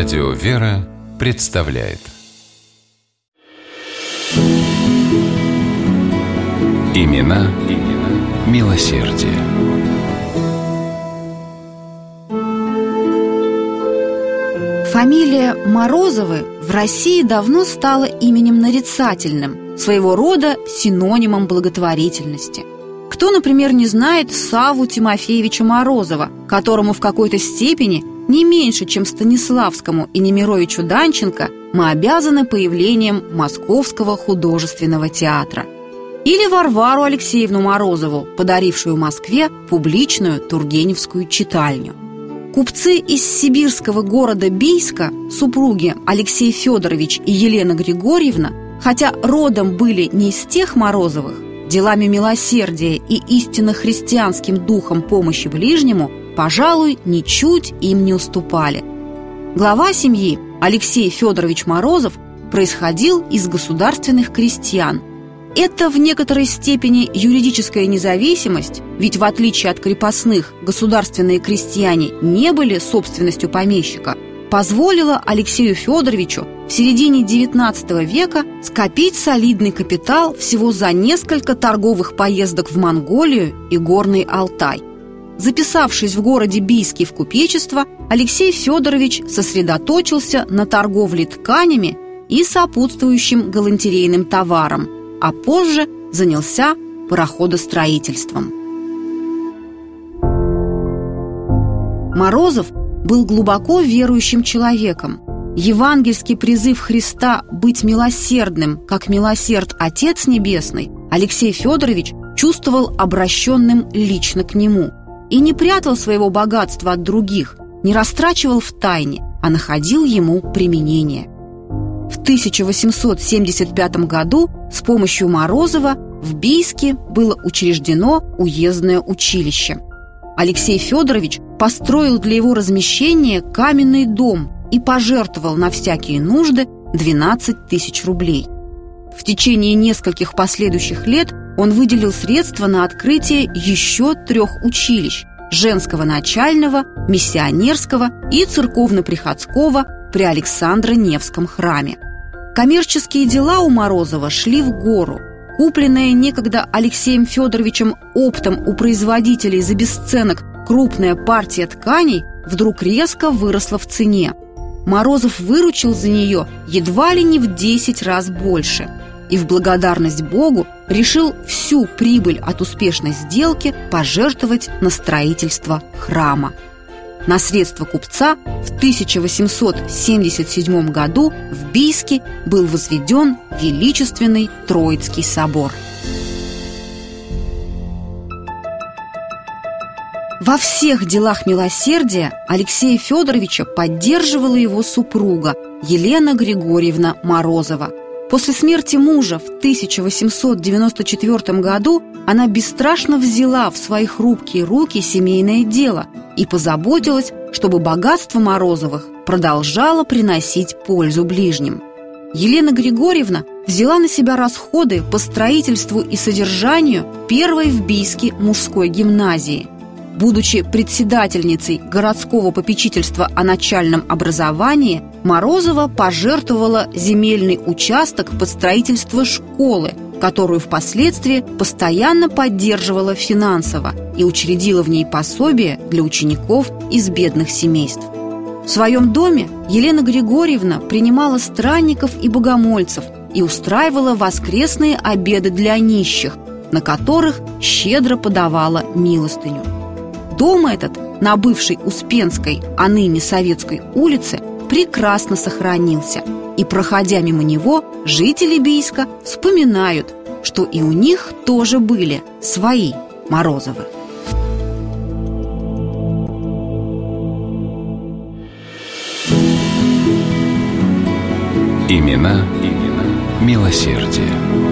Радио «Вера» представляет Имена, имена милосердие. Фамилия Морозовы в России давно стала именем нарицательным, своего рода синонимом благотворительности. Кто, например, не знает Саву Тимофеевича Морозова, которому в какой-то степени не меньше, чем Станиславскому и Немировичу Данченко, мы обязаны появлением Московского художественного театра. Или Варвару Алексеевну Морозову, подарившую Москве публичную Тургеневскую читальню. Купцы из сибирского города Бийска, супруги Алексей Федорович и Елена Григорьевна, хотя родом были не из тех Морозовых, делами милосердия и истинно христианским духом помощи ближнему, пожалуй, ничуть им не уступали. Глава семьи Алексей Федорович Морозов происходил из государственных крестьян. Это в некоторой степени юридическая независимость, ведь в отличие от крепостных, государственные крестьяне не были собственностью помещика, позволила Алексею Федоровичу в середине XIX века скопить солидный капитал всего за несколько торговых поездок в Монголию и Горный Алтай. Записавшись в городе Бийске в купечество, Алексей Федорович сосредоточился на торговле тканями и сопутствующим галантерейным товаром, а позже занялся пароходостроительством. Морозов был глубоко верующим человеком. Евангельский призыв Христа быть милосердным, как милосерд Отец Небесный, Алексей Федорович чувствовал обращенным лично к нему и не прятал своего богатства от других, не растрачивал в тайне, а находил ему применение. В 1875 году с помощью Морозова в Бийске было учреждено уездное училище. Алексей Федорович построил для его размещения каменный дом и пожертвовал на всякие нужды 12 тысяч рублей. В течение нескольких последующих лет он выделил средства на открытие еще трех училищ – женского начального, миссионерского и церковно-приходского при Александро-Невском храме. Коммерческие дела у Морозова шли в гору. Купленная некогда Алексеем Федоровичем оптом у производителей за бесценок крупная партия тканей вдруг резко выросла в цене. Морозов выручил за нее едва ли не в 10 раз больше и в благодарность Богу решил всю прибыль от успешной сделки пожертвовать на строительство храма. На средства купца в 1877 году в Бийске был возведен величественный Троицкий собор – Во всех делах милосердия Алексея Федоровича поддерживала его супруга Елена Григорьевна Морозова. После смерти мужа в 1894 году она бесстрашно взяла в свои хрупкие руки семейное дело и позаботилась, чтобы богатство Морозовых продолжало приносить пользу ближним. Елена Григорьевна взяла на себя расходы по строительству и содержанию первой в Бийске мужской гимназии – Будучи председательницей городского попечительства о начальном образовании, Морозова пожертвовала земельный участок под строительство школы, которую впоследствии постоянно поддерживала финансово и учредила в ней пособие для учеников из бедных семейств. В своем доме Елена Григорьевна принимала странников и богомольцев и устраивала воскресные обеды для нищих, на которых щедро подавала милостыню. Дом этот на бывшей Успенской, а ныне Советской улице прекрасно сохранился. И, проходя мимо него, жители Бийска вспоминают, что и у них тоже были свои Морозовы. Имена, имена милосердие.